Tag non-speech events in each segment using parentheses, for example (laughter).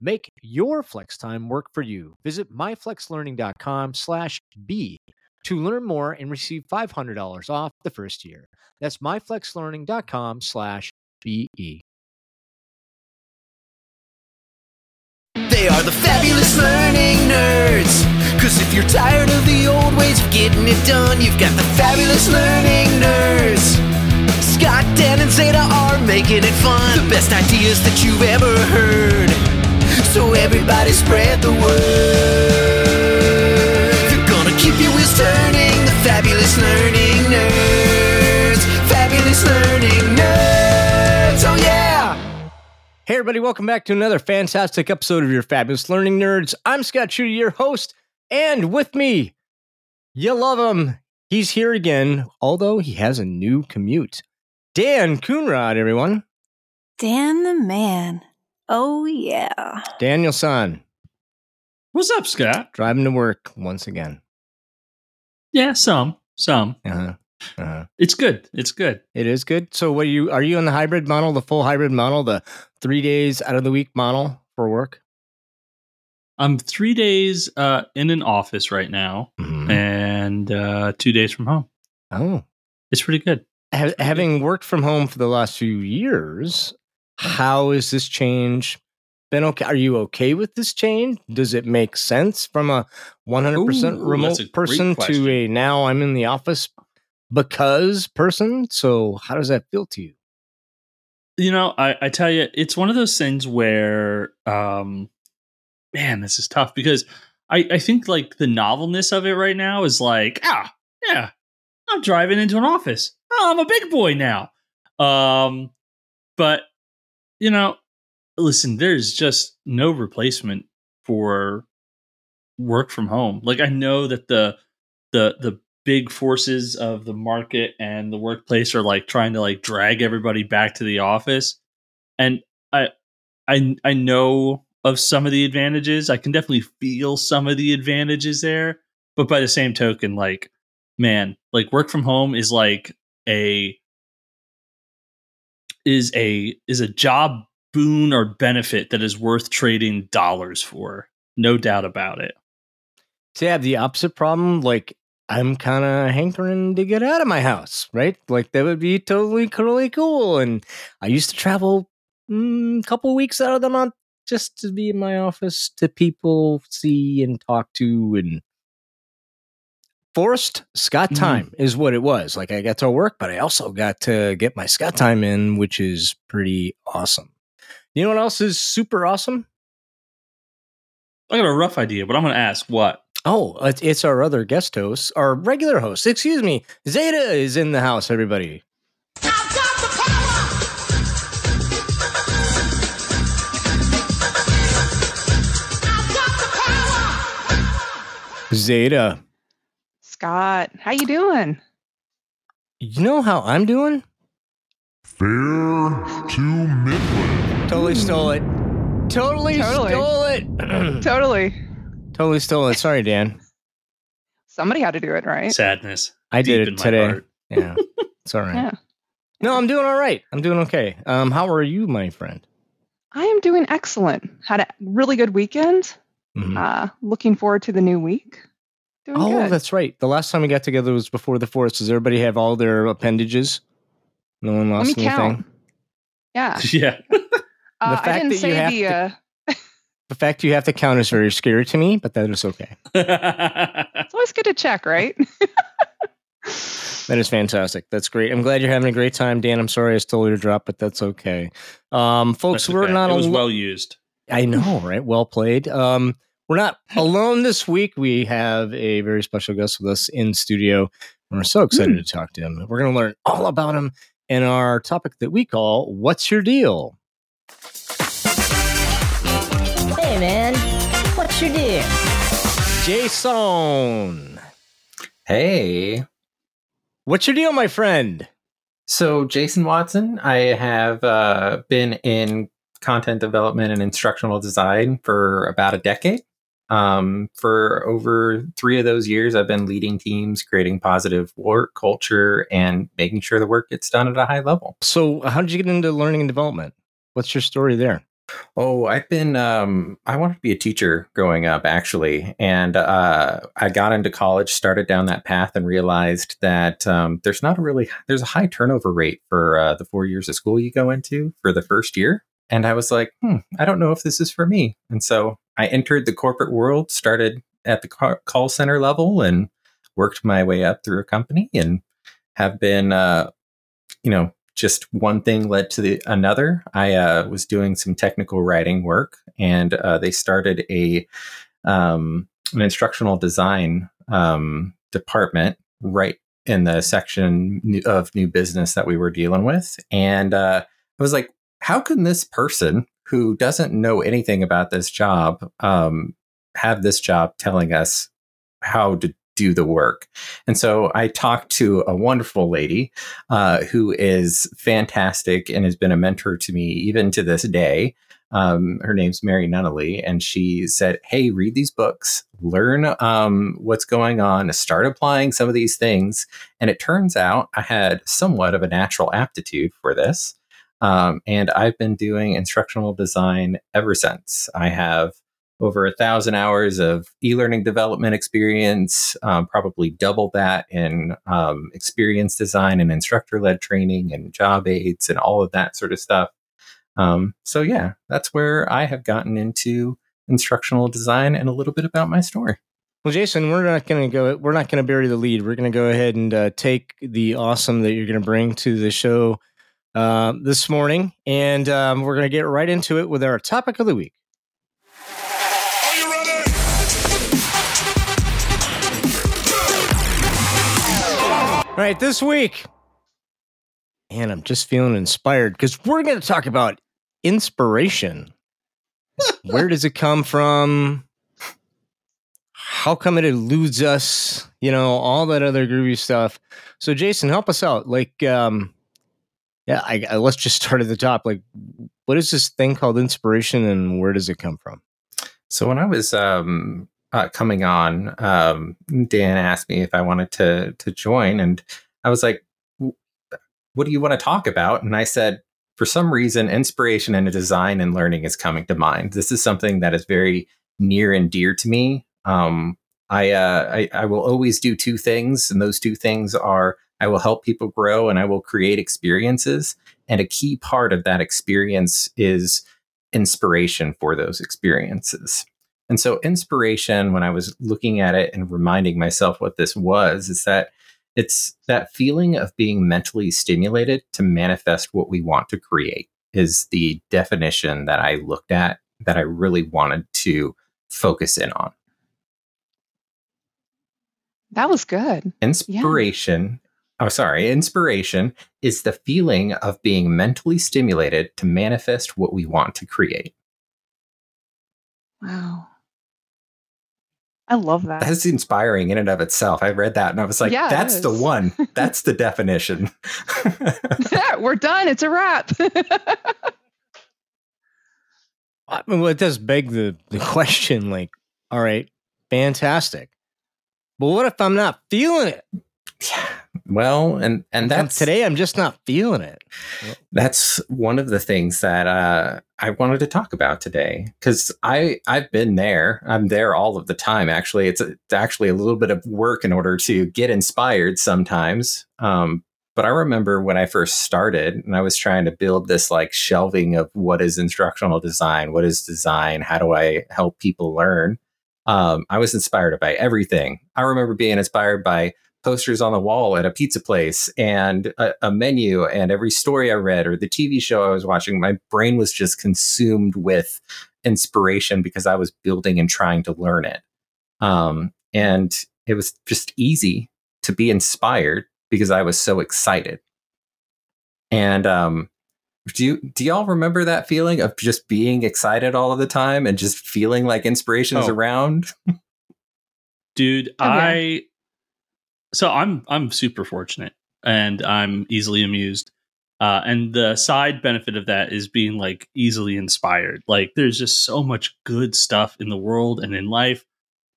Make your flex time work for you. Visit myflexlearning.com slash B to learn more and receive $500 off the first year. That's myflexlearning.com slash BE. They are the fabulous learning nerds. Cause if you're tired of the old ways of getting it done, you've got the fabulous learning nerds. Scott, Dan, and Zeta are making it fun. The best ideas that you've ever heard. So everybody spread the word. They're gonna keep your wheels turning. The fabulous learning nerds. Fabulous learning nerds. Oh yeah! Hey, everybody, welcome back to another fantastic episode of your Fabulous Learning Nerds. I'm Scott Schutte, your host, and with me, you love him. He's here again, although he has a new commute. Dan Coonrod, everyone. Dan the man. Oh yeah. Daniel San, What's up, Scott? driving to work once again. Yeah, some, some. Uh-huh. Uh-huh. It's good. It's good. It is good. So, what are you? Are you in the hybrid model, the full hybrid model, the three days out of the week model for work? I'm three days uh, in an office right now, Mhm. and uh, two days from home. Oh, It's pretty good. ha- having worked from home for the last few years, how has this change been? Okay, are you okay with this change? Does it make sense from a 100% Ooh, remote a person to a now I'm in the office because person? So, how does that feel to you? You know, I, I tell you, it's one of those things where, um, man, this is tough because I, I think like the novelness of it right now is like, ah, yeah, I'm driving into an office. Oh, I'm a big boy now. Um, but you know, listen, there's just no replacement for work from home. Like I know that the the the big forces of the market and the workplace are like trying to like drag everybody back to the office. And I I I know of some of the advantages. I can definitely feel some of the advantages there. But by the same token, like, man, like work from home is like a is a is a job boon or benefit that is worth trading dollars for. No doubt about it. See, I have the opposite problem. Like, I'm kind of hankering to get out of my house, right? Like, that would be totally, totally cool. And I used to travel mm, a couple weeks out of the month just to be in my office to people see and talk to and forced Scott Mhm. time is what it was. Like, I got to work, but I also got to get my Scott time in, which is pretty awesome. You know what else is super awesome? I got a rough idea, but I'm going to ask what. Oh, it's, it's our other guest host, our regular host. Excuse me, Zeta is in the house. Everybody, Zeta. Scott, how you doing? You know how I'm doing? Fair to Midland. Totally stole it. Totally, Totally. stole it. (clears throat) Totally. totally stole it. Sorry, Dan. Somebody had to do it, right? Sadness. I did it today. Yeah, it's all right. Yeah. No, I'm doing all right. I'm doing okay. Um, how are you, my friend? I am doing excellent. Had a really good weekend. Mhm. Uh, looking forward to the new week. Doing Oh, good. that's right. The last time we got together was before the forest. Does everybody have all their appendages? No one Let lost me anything. count. Yeah. (laughs) Yeah. Uh, fact I didn't that you say have the. to- Uh, (laughs) The fact you have to count is very scary to me, but that is okay. it's always good to check, right? (laughs) That is fantastic. That's great. I'm glad you're having a great time, Dan. I'm sorry I stole your drop, but that's okay. Um, folks, That's we're okay. not. It was alo- well used. I know, right? Well played. Um, we're not (laughs) alone this week. We have a very special guest with us in studio. and We're so excited to talk to him. We're going to learn all about him and our topic that we call "What's Your Deal." Hey, man. What's your deal? Jason, Hey. what's your deal, my friend? So, Jason Watson, I have uh, been in content development and instructional design for about a decade. Um, for over three of those years, I've been leading teams, creating positive work culture, and making sure the work gets done at a high level. So, how did you get into learning and development? What's your story there? Oh, I've been, um, I wanted to be a teacher growing up, actually. And uh, I got into college, started down that path, and realized that um, there's not a really, there's a high turnover rate for uh, the four years of school you go into for the first year. And I was like, hmm, I don't know if this is for me. And so I entered the corporate world, started at the call center level, and worked my way up through a company and have been, uh, you know, just one thing led to the another. I uh, was doing some technical writing work, and uh, they started a um, an instructional design um, department right in the section of new business that we were dealing with. And uh, I was like, how can this person who doesn't know anything about this job um, have this job telling us how to do the work? And so I talked to a wonderful lady uh, who is fantastic and has been a mentor to me even to this day. Um, her name's Mary Nunnally, and she said, "Hey, read these books, learn um, what's going on, start applying some of these things." And it turns out I had somewhat of a natural aptitude for this, um, and I've been doing instructional design ever since. I have over a thousand hours of e-learning development experience, um, probably double that in um, experience design and instructor-led training and job aids and all of that sort of stuff. Um, so yeah, that's where I have gotten into instructional design and a little bit about my story. Well, Jason, we're not going to go. We're not going to bury the lead. We're going to go ahead and uh, take the awesome that you're going to bring to the show uh, this morning, and um, we're going to get right into it with our topic of the week. All right, this week, and I'm just feeling inspired because we're going to talk about inspiration. (laughs) Where does it come from? How come it eludes us? You know, all that other groovy stuff. So, Jason, help us out. Like, um, yeah, I, I, let's just start at the top. Like, what is this thing called inspiration, and where does it come from? So, when I was um, uh, coming on, um, Dan asked me if I wanted to to join, and I was like, "What do you want to talk about?" And I said, "For some reason, inspiration and design and learning is coming to mind. This is something that is very near and dear to me. Um, I, uh, I I will always do two things, and those two things are." I will help people grow and I will create experiences. And a key part of that experience is inspiration for those experiences. And so, inspiration, when I was looking at it and reminding myself what this was, is that it's that feeling of being mentally stimulated to manifest what we want to create, is the definition that I looked at that I really wanted to focus in on. That was good. Inspiration. Yeah. Oh, sorry. Inspiration is the feeling of being mentally stimulated to manifest what we want to create. Wow. I love that. That's inspiring in and of itself. I read that and I was like, Yeah, that's the one. (laughs) That's the definition. (laughs) yeah, We're done. It's a wrap. (laughs) I mean, well, it does beg the, the question like, all right, fantastic. But what if I'm not feeling it? Well, and and And today I'm just not feeling it. that's one of the things that uh, I wanted to talk about today because I I've been there. I'm there all of the time. Actually, it's, it's actually a little bit of work in order to get inspired sometimes. Um, but I remember when I first started and I was trying to build this like shelving of what is instructional design, what is design, how do I help people learn. Um, I was inspired by everything. I remember being inspired by posters on the wall at a pizza place and a, a, menu and every story I read or the TV show I was watching, my brain was just consumed with inspiration because I was building and trying to learn it. Um, and it was just easy to be inspired because I was so excited. And um, Do you do y'all remember that feeling of just being excited all of the time and just feeling like inspiration is Oh. around? (laughs) dude Oh, yeah. i so i'm i'm super fortunate and i'm easily amused. Uh, and the side benefit of that is being like easily inspired. Like there's just so much good stuff in the world and in life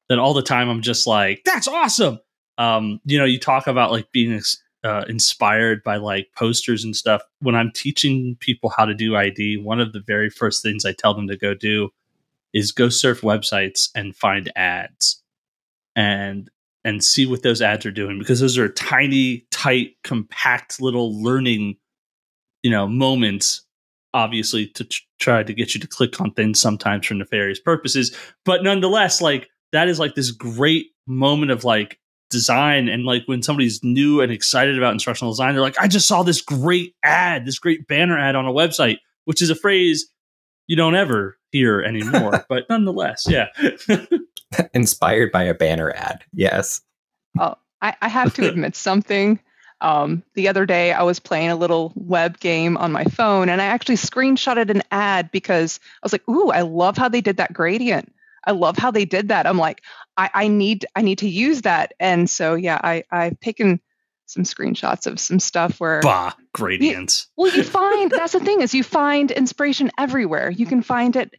that all the time i'm just like that's awesome! Um you know you talk about like being uh, inspired by like posters and stuff. When i'm teaching people how to do id one of the very first things i tell them to go do is go surf websites and find ads. And and see what those ads are doing because those are tiny tight compact little learning you know moments obviously to tr- try to get you to click on things sometimes for nefarious purposes. But nonetheless like that is like this great moment of like design. And like when somebody's new and excited about instructional design they're like i just saw this great ad this great banner ad on a website which is a phrase you don't ever hear anymore (laughs) but nonetheless yeah (laughs) Inspired by a banner ad. Yes. I, I have to (laughs) admit something. Um, the other day, I was playing a little web game on my phone, and I actually screenshotted an ad because I was like, "Ooh, I love how they did that gradient. I love how they did that." I'm like, I, I need I need to use that, and so yeah, I I've taken some screenshots of some stuff where bah gradients well, you (laughs) find that's the thing is you find inspiration everywhere. You can find it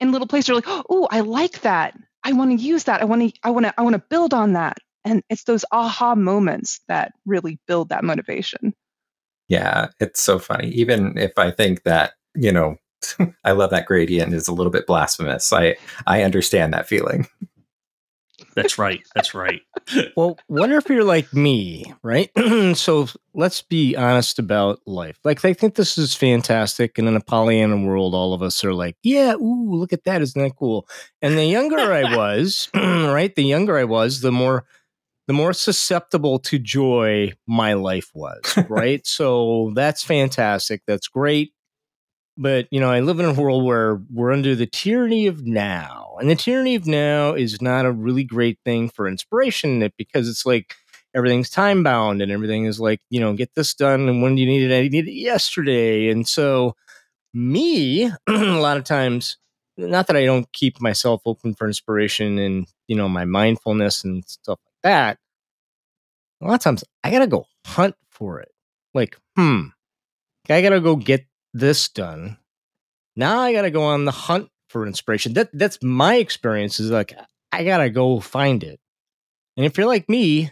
in little places. You're like, oh, I like that. I want to use that. I want to. I want to. I want to build on that. And it's those aha moments that really build that motivation. Yeah, it's so funny. Even if I think that, you know, (laughs) I love that gradient is a little bit blasphemous. I I understand that feeling. That's right. That's right. Well, wonder if you're like me, right? (clears throat) so let's be honest about life. Like, I think this is fantastic. And in a Pollyanna world, all of us are like, yeah, ooh, look at that. Isn't that cool? And the younger I (laughs) was, (clears throat) right? The younger I was, the more the more susceptible to joy my life was, right? so that's fantastic. That's great. But, you know, I live in a world where we're under the tyranny of now. And the tyranny of now is not a really great thing for inspiration in because it's like everything's time bound and everything is like, you know, get this done. And when do you need it? I need it yesterday. And so, me, (clears throat) a lot of times, not that I don't keep myself open for inspiration and, you know, my mindfulness and stuff like that. A lot of times I got to go hunt for it. Like, hmm, I got to go get this done. Now I got to go on the hunt for inspiration. That that's my experience is like I got to go find it. And if you're like me,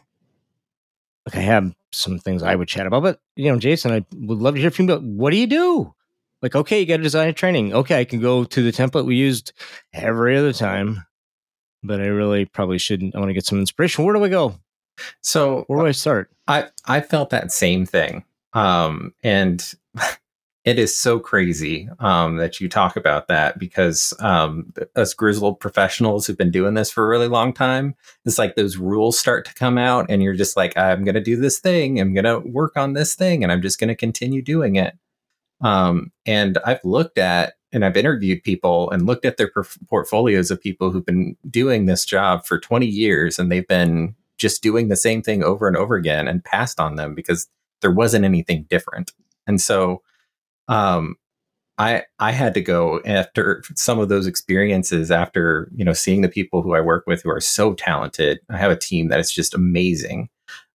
like I have some things I would chat about, but you know, Jason, I would love to hear from you. About what do you do? Like, okay, you got to design a training. Okay, I can go to the template we used every other time, but I really probably shouldn't. I want to get some inspiration. Where do I go? So Where do I start? I I felt that same thing. Um and (laughs) it is so crazy um that you talk about that because um us grizzled professionals who've been doing this for a really long time, it's like those rules start to come out and you're just like I'm going to do this thing, I'm going to work on this thing and I'm just going to continue doing it. Um and I've looked at and I've interviewed people and looked at their perf- portfolios of people who've been doing this job for 20 years and they've been just doing the same thing over and over again and passed on them because there wasn't anything different. And so um I I had to go after some of those experiences after, you know, seeing the people who I work with who are so talented. I have a team that is just amazing.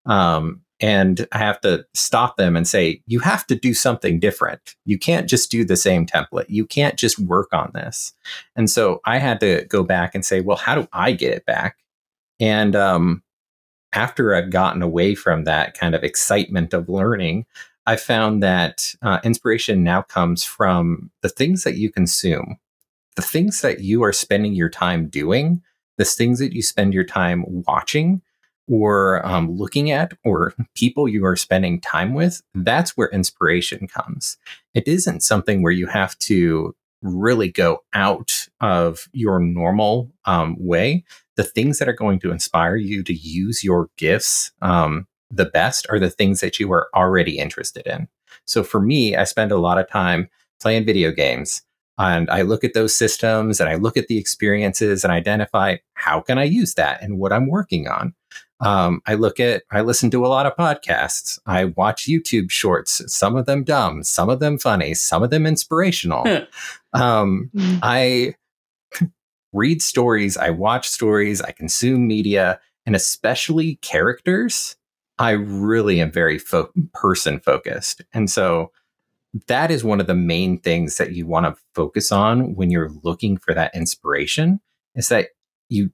Um and I have to stop them and say, you have to do something different. You can't just do the same template. You can't just work on this. And so I had to go back and say, well, how do I get it back? And um, after I've gotten away from that kind of excitement of learning, I found that uh, inspiration now comes from the things that you consume, the things that you are spending your time doing, the things that you spend your time watching or um, looking at, or people you are spending time with. That's where inspiration comes. It isn't something where you have to really go out of your normal um, way the things that are going to inspire you to use your gifts um, the best are the things that you are already interested in. So for me, I spend a lot of time playing video games and I look at those systems and I look at the experiences and identify how can I use that and what I'm working on. Um, I look at, I listen to a lot of podcasts. I watch YouTube shorts, some of them dumb, some of them funny, some of them inspirational. (laughs) um, I read stories, I watch stories, I consume media, and especially characters. I really am very fo- person focused. And so that is one of the main things that you want to focus on when you're looking for that inspiration is that you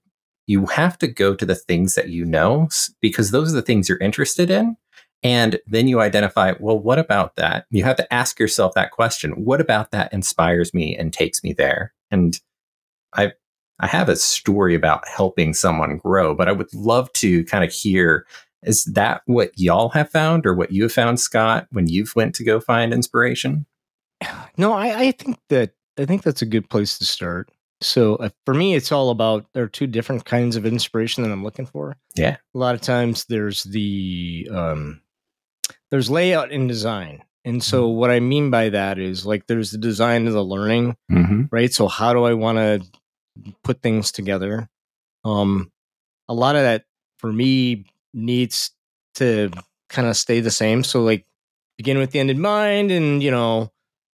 you have to go to the things that you know because those are the things you're interested in. And then you identify well what about that? You have to ask yourself that question what about that inspires me and takes me there? And i i have a story about helping someone grow but i would love to kind of hear is that what y'all have found or what you have found, Scott, when you've went to go find inspiration? (sighs) No, I, I think that I think that's a good place to start. So uh, for me, it's all about there are two different kinds of inspiration that I'm looking for. Yeah, a lot of times there's the um, there's layout and design, and so mm-hmm. what I mean by that is like there's the design of the learning, mm-hmm. right? So how do I want to put things together? Um, a lot of that for me needs to kind of stay the same. So like begin with the end in mind and you know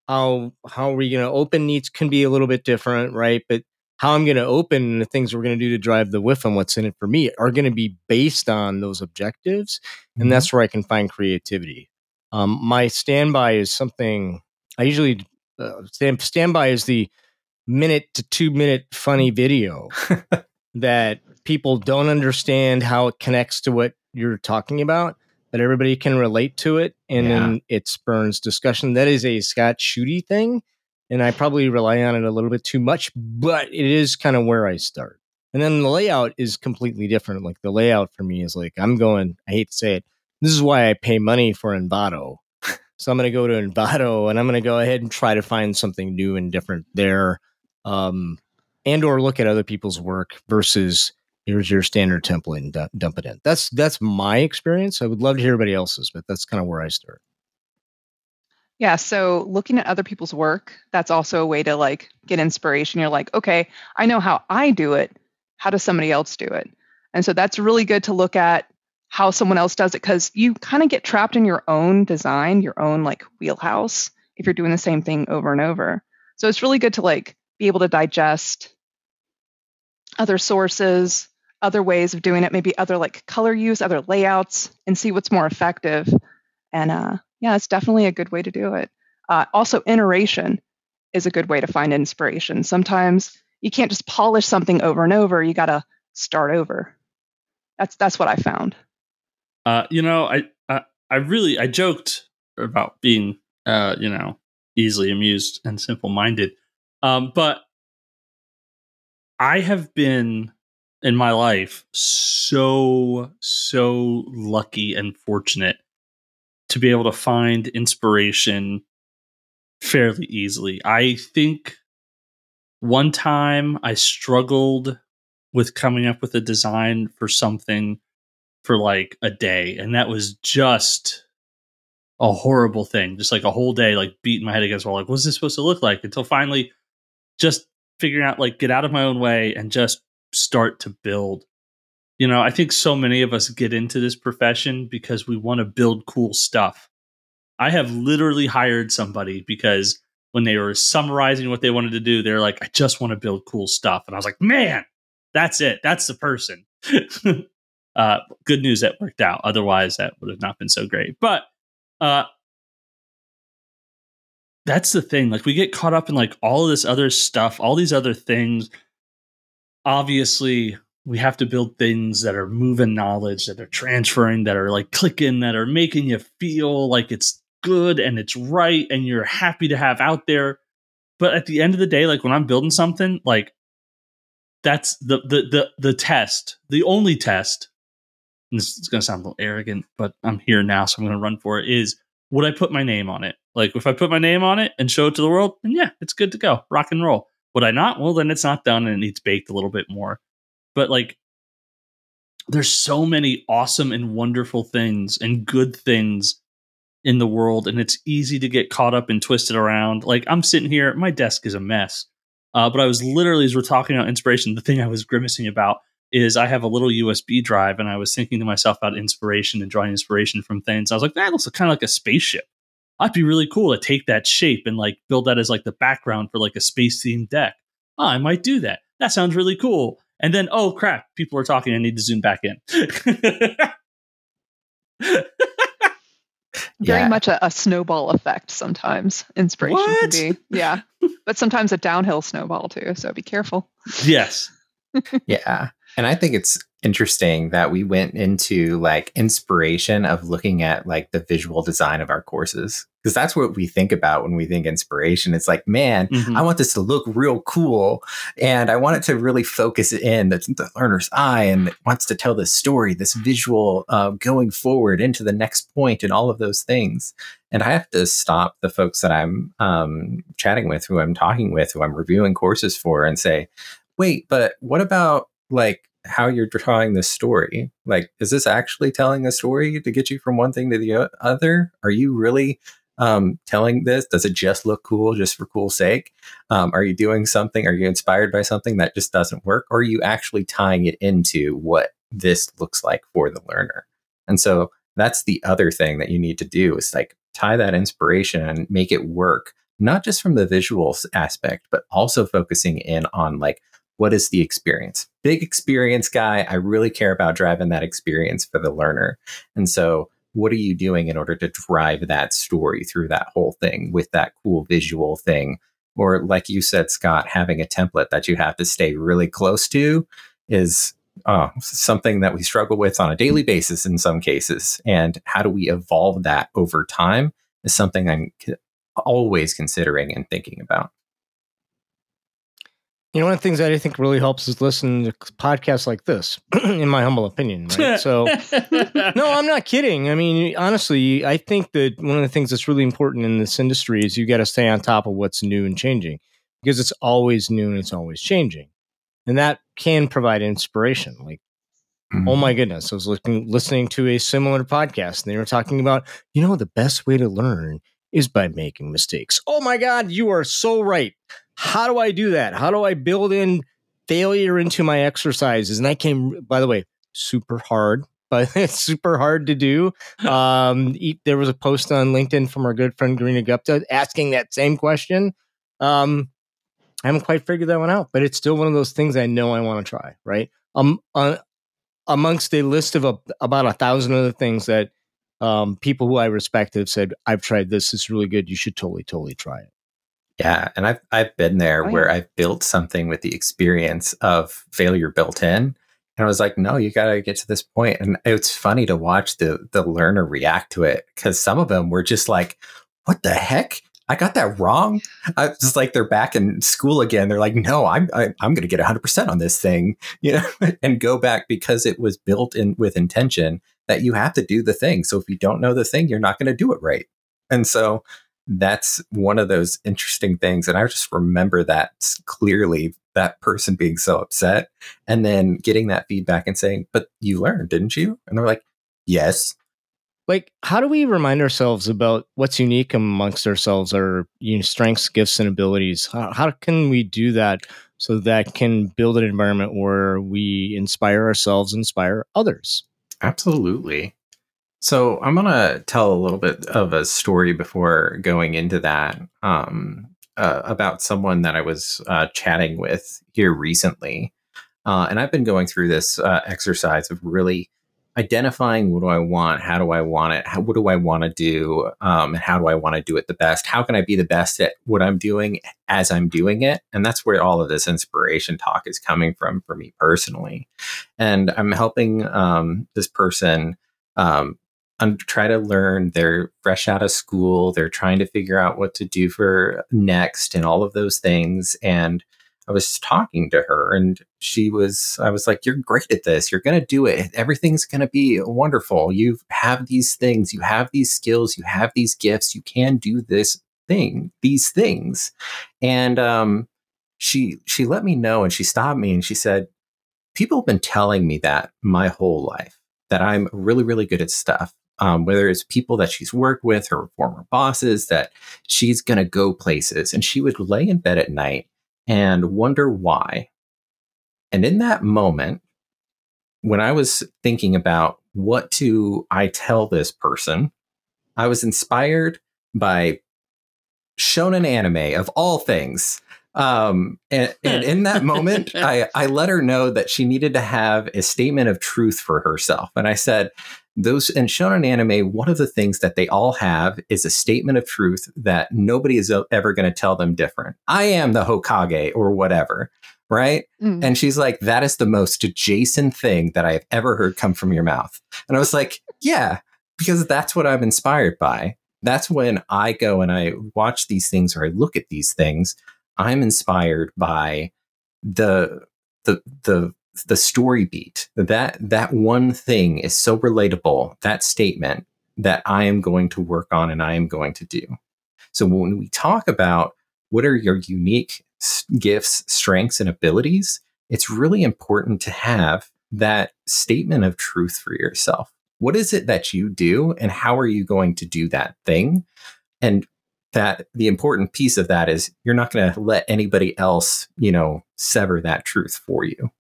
how how are we going to open needs can be a little bit different, right? But how I'm going to open the things we're going to do to drive the whiff and what's in it for me are going to be based on those objectives, and mm-hmm. that's where I can find creativity. Um, my standby is something I usually uh, stand standby is the minute to two minute funny (laughs) video that people don't understand how it connects to what you're talking about, but everybody can relate to it, and yeah. then it spurns discussion. That is a Scott Schutte thing, and I probably rely on it a little bit too much, but it is kind of where I start. And then the layout is completely different. Like the layout for me is like I'm going. I hate to say it. This is why I pay money for Envato. so I'm going to go to Envato and I'm going to go ahead and try to find something new and different there, um, and or look at other people's work versus here's your standard template and d- dump it in. That's that's my experience. I would love to hear everybody else's, but that's kind of where I start. Yeah, so looking at other people's work, that's also a way to like get inspiration. You're like, okay, I know how I do it. How does somebody else do it? And so that's really good to look at how someone else does it because you kind of get trapped in your own design, your own like wheelhouse if you're doing the same thing over and over. So it's really good to like be able to digest other sources, other ways of doing it, maybe other like color use, other layouts, and see what's more effective. And uh, yeah, it's definitely a good way to do it. Uh, also, iteration is a good way to find inspiration. Sometimes you can't just polish something over and over. You got to start over. That's that's what I found. Uh, you know, I, I I really I joked about being uh, you know easily amused and simple minded, um, but I have been in my life so so lucky and fortunate to be able to find inspiration fairly easily. I think one time I struggled with coming up with a design for something for like a day and that was just a horrible thing just like a whole day like beating my head against wall like what's this supposed to look like until finally just figuring out like get out of my own way and just start to build. You know, I think so many of us get into this profession because we want to build cool stuff. I have literally hired somebody because when they were summarizing what they wanted to do, they're like, I just want to build cool stuff. And I was like, man, that's it. That's the person. (laughs) uh, good news that worked out. Otherwise, that would have not been so great. But uh, that's the thing. Like, we get caught up in like all of this other stuff, all these other things obviously we have to build things that are moving knowledge, that are transferring, that are like clicking, that are making you feel like it's good and it's right and you're happy to have out there. But at the end of the day, like when I'm building something, like that's the the the the test, the only test. And this is gonna sound a little arrogant, but I'm here now, so I'm gonna run for it. Is would I put my name on it? Like if I put my name on it and show it to the world, then yeah, it's good to go. Rock and roll. Would I not? Well, then it's not done and it needs baked a little bit more. But like, there's so many awesome and wonderful things and good things in the world, and it's easy to get caught up and twisted around. Like, I'm sitting here, my desk is a mess. Uh, but I was literally, as we're talking about inspiration, the thing I was grimacing about, is I have a little USB drive, and I was thinking to myself about inspiration and drawing inspiration from things. I was like, that looks kind of like a spaceship. I'd be really cool to take that shape and like build that as like the background for like a space themed deck. Oh, I might do that. That sounds really cool. And then, oh crap, people are talking. I need to zoom back in. (laughs) Very Yeah. much a, a snowball effect sometimes. Inspiration What? can be. Yeah. (laughs) but sometimes a downhill snowball too. So be careful. yes. (laughs) Yeah. And I think it's interesting that we went into like inspiration of looking at like the visual design of our courses because that's what we think about when we think inspiration. It's like, man, Mhm. I want this to look real cool and I want it to really focus in the, the learner's eye and it wants to tell this story, this visual uh, going forward into the next point and all of those things. And I have to stop the folks that I'm um, chatting with, who I'm talking with, who I'm reviewing courses for, and say, wait, but what about like how you're drawing this story? Like, is this actually telling a story to get you from one thing to the other? Are you really um, telling this? Does it just look cool just for cool sake? Um, are you doing something? Are you inspired by something that just doesn't work? Or are you actually tying it into what this looks like for the learner? And so that's the other thing that you need to do is like tie that inspiration and make it work, not just from the visual aspect, but also focusing in on like, what is the experience? Big experience guy. I really care about driving that experience for the learner. And so, what are you doing in order to drive that story through that whole thing with that cool visual thing? Or, like you said, Scott, having a template that you have to stay really close to is uh, something that we struggle with on a daily basis in some cases. And how do we evolve that over time is something I'm always considering and thinking about. You know, one of the things that I think really helps is listen to podcasts like this, (clears throat) in my humble opinion. Right? (laughs) So, no, I'm not kidding. I mean, honestly, I think that one of the things that's really important in this industry is you got to stay on top of what's new and changing because it's always new and it's always changing. And that can provide inspiration. Like, oh my mm-hmm. goodness, I was looking, listening to a similar podcast and they were talking about, you know, the best way to learn is by making mistakes. Oh my God, you are so right. How do I do that? How do I build in failure into my exercises? And that came, by the way, super hard, (laughs) but it's super hard to do. (laughs) Um, there was a post on LinkedIn from our good friend Garima Gupta asking that same question. Um, I haven't quite figured that one out, but it's still one of those things I know I want to try. Right, um, uh, amongst a list of a, about a thousand other things that um, people who I respect have said, "I've tried this; it's really good. You should totally, totally try it." Yeah, and I've I've been there Oh, where yeah. I've built something with the experience of failure built in. And I was like, no, you got to get to this point. And it's funny to watch the the learner react to it because some of them were just like, "What the heck? I got that wrong." I was like they're back in school again. They're like, "No, I'm I, I'm going to get 100 percent on this thing," (laughs) you know, and go back because it was built in with intention that you have to do the thing. So if you don't know the thing, you're not going to do it right. And so that's one of those interesting things. And I just remember that clearly that person being so upset and then getting that feedback and saying, But you learned, didn't you? And they're like, Yes. like how do we remind ourselves about what's unique amongst ourselves our you know, strengths gifts and abilities how, how can we do that so that can build an environment where we inspire ourselves inspire others Absolutely. So I'm to tell a little bit of a story before going into that um, uh, about someone that I was uh, chatting with here recently. Uh, and I've been going through this uh, exercise of really identifying what do I want, how do I want it, how, what do I want to do, um, and how do I want to do it the best? How can I be the best at what I'm doing as I'm doing it? And that's where all of this inspiration talk is coming from for me personally. And I'm helping um, this person um, un- try to learn. They're fresh out of school. They're trying to figure out what to do for next and all of those things. And I was talking to her and she was, I was like, You're great at this. You're going to do it. Everything's going to be wonderful. You have these things, you have these skills, you have these gifts. You can do this thing, these things. And um, she, she let me know and she stopped me and she said, People have been telling me that my whole life that I'm really, really good at stuff. Um, whether it's people that she's worked with, her former bosses, that she's going to go places. And she would lay in bed at night and wonder why. And in that moment, when I was thinking about what do I tell this person, I was inspired by shonen anime of all things. Um, and, and in that moment, (laughs) I, I let her know that she needed to have a statement of truth for herself. And I said, those in shonen anime, one of the things that they all have is a statement of truth that nobody is ever going to tell them different. I am the Hokage or whatever, right? Mm. And she's like, that is the most Jason thing that I've ever heard come from your mouth. And I was like, yeah, because that's what I'm inspired by. That's when I go and I watch these things or I look at these things. I'm inspired by the the the the story beat. That that one thing is so relatable, that statement that I am going to work on and I am going to do. So when we talk about what are your unique gifts, strengths and abilities, it's really important to have that statement of truth for yourself. What is it that you do and how are you going to do that thing? And that the important piece of that is you're not going to let anybody else, you know, sever that truth for you.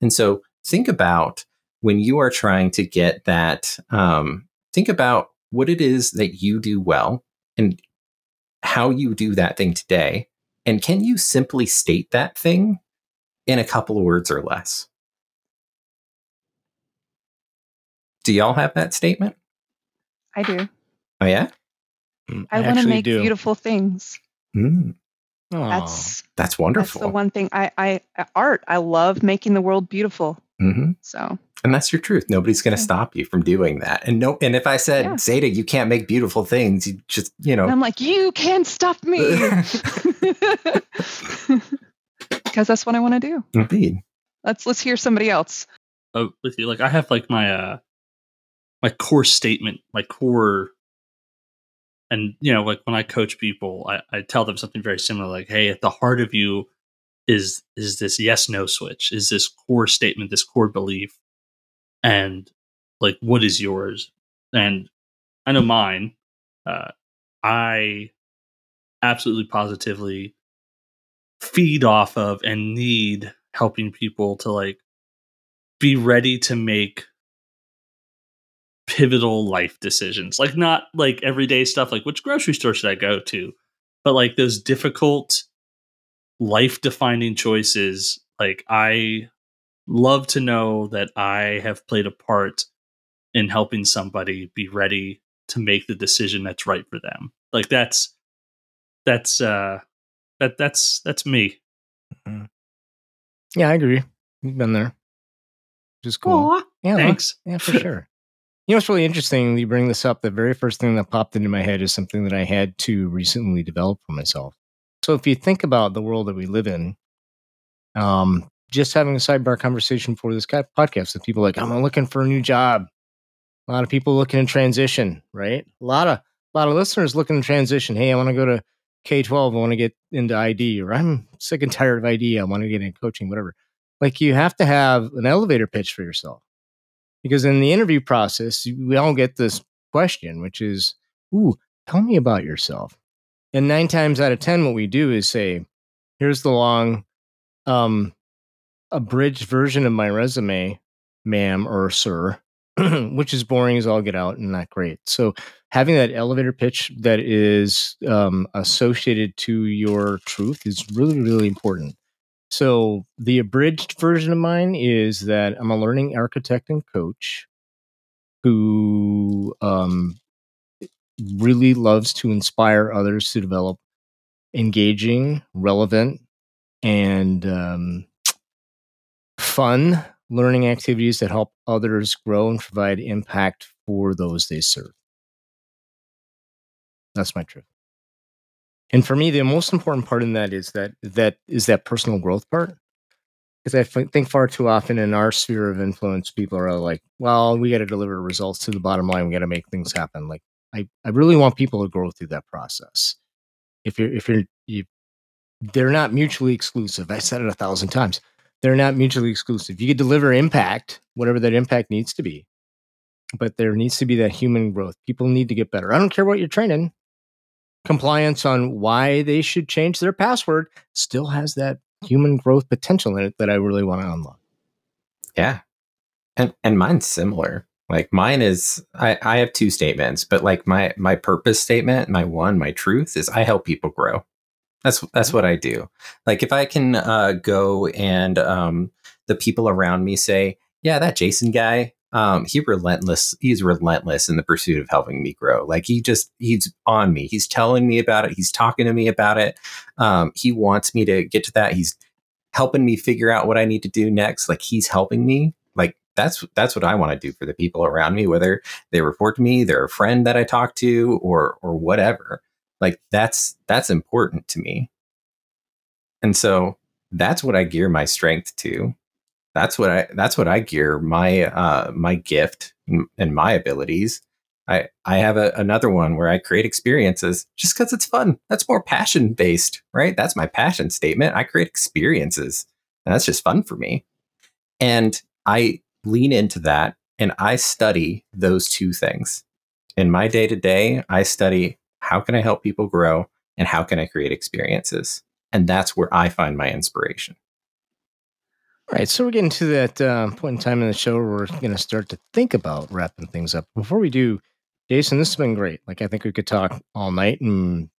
And so think about when you are trying to get that, um, think about what it is that you do well and how you do that thing today. And can you simply state that thing in a couple of words or less? Do y'all have that statement? I do. Oh, yeah? Mm, I, want to make do. beautiful things. Mm, Aw. That's that's that's wonderful. the one thing I I art. I love making the world beautiful. hmm So And that's your truth. Nobody's going to Yeah. stop you from doing that. And no, and if I said, Yeah. Zeta, you can't make beautiful things, you just, you know, and I'm like, you can't stop me. (laughs) (laughs) because that's what I want to do. indeed. Let's let's hear somebody else. uh, with you. Like I have like my uh my core statement, my core and you know, like when I coach people, I, I tell them something very similar, like, hey, at the heart of you is is this yes no switch, is this core statement, this core belief. And like what is yours? And I know mine. Uh I absolutely positively feed off of and need helping people to like be ready to make pivotal life decisions. Like not like everyday stuff like which grocery store should I go to, but like those difficult life defining choices. Like I love to know that I have played a part in helping somebody be ready to make the decision that's right for them. Like that's that's uh that that's that's me. Yeah, I agree. You've been there. Which is cool. Aw, yeah, thanks. Yeah, for sure. You know, it's really interesting. You bring this up. The very first thing that popped into my head is something that I had to recently develop for myself. So, if you think about the world that we live in, um, just having a sidebar conversation for this podcast with people like, I'm looking for a new job. A lot of people looking to transition, right? A lot of a lot of listeners looking to transition. Hey, I want to go to K twelve. I want to get into ID, or I'm sick and tired of ID. I want to get into coaching, whatever. Like you have to have an elevator pitch for yourself because in the interview process, we all get this question, which is, "Ooh, tell me about yourself." And nine times out of ten, what we do is say, "Here's the long, um, abridged version of my resume, ma'am or sir." (clears throat) which is boring as all get out and not great. So having that elevator pitch that is um, associated to your truth is really, really important. So the abridged version of mine is that I'm a learning architect and coach who um, really loves to inspire others to develop engaging, relevant, and um, fun learning activities that help others grow and provide impact for those they serve. That's my truth. And for me, the most important part in that is that that is that personal growth part. Because I f- think far too often in our sphere of influence, people are like, "Well, we got to deliver results to the bottom line. We got to make things happen." Like, I, I really want people to grow through that process. If you're if you're you, they're not mutually exclusive. I said it a thousand times they're not mutually exclusive. You could deliver impact, whatever that impact needs to be, but there needs to be that human growth. People need to get better. I don't care what you're training. Compliance on why they should change their password still has that human growth potential in it that I really want to unlock. Yeah. And and mine's similar. Like mine is I, I have two statements, but like my my purpose statement, my one, my truth is I help people grow. That's that's what I do. Like if I can uh, go and um, the people around me say, "Yeah, that Jason guy, um, he relentless. He's relentless in the pursuit of helping me grow. Like he just he's on me. He's telling me about it. He's talking to me about it. Um, he wants me to get to that. He's helping me figure out what I need to do next. Like he's helping me. Like that's that's what I want to do for the people around me, whether they report to me, they're a friend that I talk to, or or whatever. Like that's that's important to me. And so that's what I gear my strength to. That's what I that's what I gear my uh my gift and my abilities. I I have a, another one where I create experiences just because it's fun. That's more passion based, right? That's my passion statement. I create experiences, and that's just fun for me. And I lean into that, and I study those two things in my day to day. I study how can I help people grow and how can I create experiences? And that's where I find my inspiration. All right, so we're getting to that uh, point in time in the show where we're going to start to think about wrapping things up. Before we do, Jason, this has been great. Like, I think we could talk all night and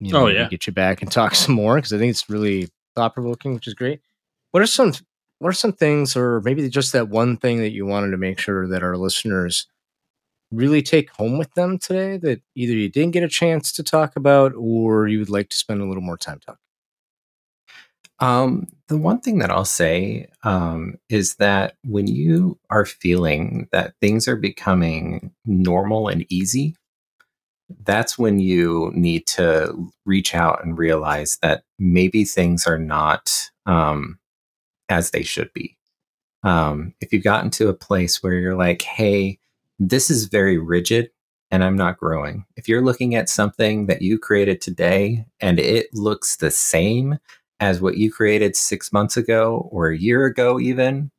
you know, Oh, yeah. get you back and talk (laughs) some more because I think it's really thought provoking, which is great. What are some what are some things, or maybe just that one thing that you wanted to make sure that our listeners really take home with them today that either you didn't get a chance to talk about or you would like to spend a little more time talking? Um, the one thing that I'll say um, is that when you are feeling that things are becoming normal and easy, that's when you need to reach out and realize that maybe things are not um, as they should be. Um, if you've gotten to a place where you're like, hey, this is very rigid and I'm not growing. If you're looking at something that you created today and it looks the same as what you created six months ago or a year ago, even,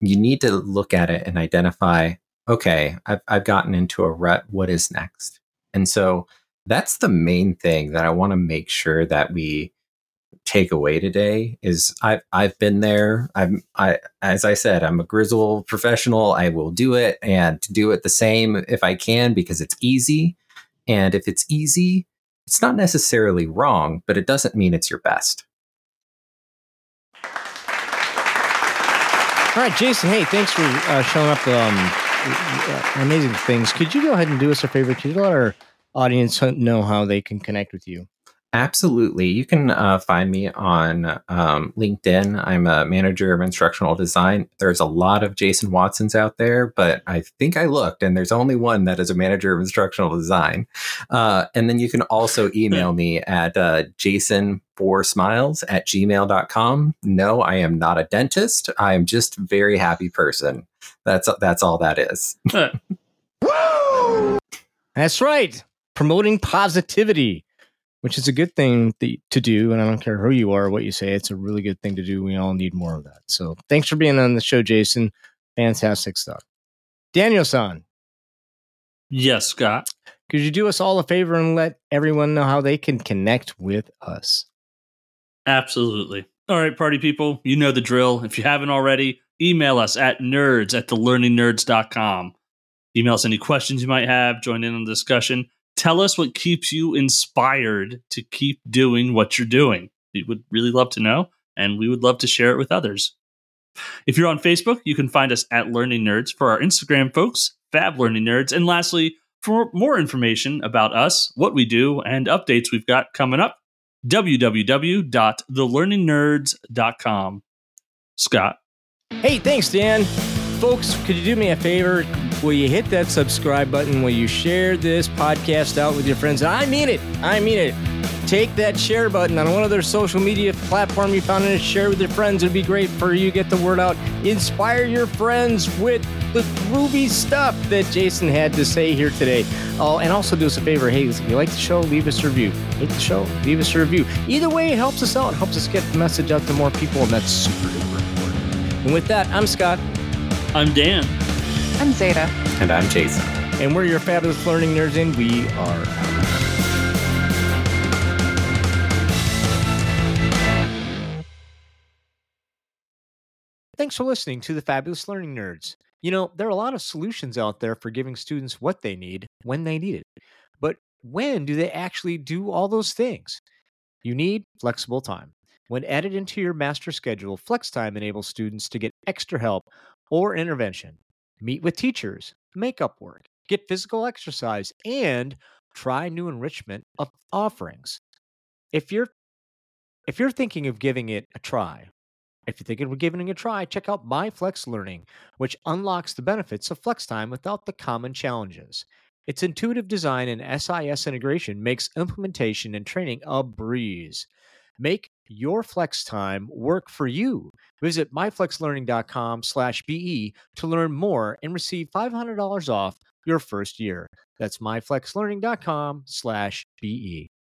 you need to look at it and identify okay, I've, I've gotten into a rut. What is next? And so that's the main thing that I want to make sure that we take away today is I've I've been there. I'm I as I said, I'm a grizzle professional. I will do it and do it the same if I can because it's easy. And if it's easy, it's not necessarily wrong, but it doesn't mean it's your best. All right, Jason. Hey, thanks for uh, showing up. Um, amazing things. Could you go ahead and do us a favor? Could you let our audience know how they can connect with you? Absolutely. You can uh, find me on um, LinkedIn. I'm a manager of instructional design. There's a lot of Jason Watsons out there, but I think I looked and there's only one that is a manager of instructional design. Uh, and then you can also (laughs) email me at uh, jason for smiles at gmail.com. No, I am not a dentist. I am just a very happy person. That's that's all that is. Woo! (laughs) That's right. Promoting positivity, which is a good thing to do. And I don't care who you are or what you say, it's a really good thing to do. We all need more of that. So thanks for being on the show, Jason. Fantastic stuff. Daniel san, Yes, Scott. could you do us all a favor and let everyone know how they can connect with us? Absolutely. All right, party people, you know the drill. If you haven't already, email us at nerds at thelearningnerds.com. Email us any questions you might have, join in on the discussion. Tell us what keeps you inspired to keep doing what you're doing. We would really love to know, and we would love to share it with others. If you're on Facebook, you can find us at Learning Nerds. For our Instagram folks, Fab Learning Nerds. And lastly, for more information about us, what we do, and updates we've got coming up, www.thelearningnerds.com. Scott. Hey, thanks, Dan. Folks, could you do me a favor? Will you hit that subscribe button? Will you share this podcast out with your friends? I mean it. I mean it. Take that share button on one of their social media platform you found and share with your friends. It'd be great for you to get the word out. Inspire your friends with the groovy stuff that Jason had to say here today. Oh, and also do us a favor. Hey, if you like the show, leave us a review. Hate the show, leave us a review. Either way, it helps us out. It helps us get the message out to more people, and that's super duper important. And with that, I'm Scott. I'm Dan. I'm Zeta. And I'm Jason. And we're your fabulous learning nerds, and we are out. Thanks for listening to the Fabulous Learning Nerds. You know, there are a lot of solutions out there for giving students what they need when they need it. But when do they actually do all those things? You need flexible time. When added into your master schedule, flex time enables students to get extra help or intervention, meet with teachers, make up work, get physical exercise, and try new enrichment of offerings. If you're if you're thinking of giving it a try, if you're thinking of giving it a try, check out MyFlex Learning, which unlocks the benefits of flex time without the common challenges. Its intuitive design and SIS integration makes implementation and training a breeze. Make your flex time work for you. Visit myflexlearning.com slash BE to learn more and receive $500 off your first year. That's myflexlearning.com/be.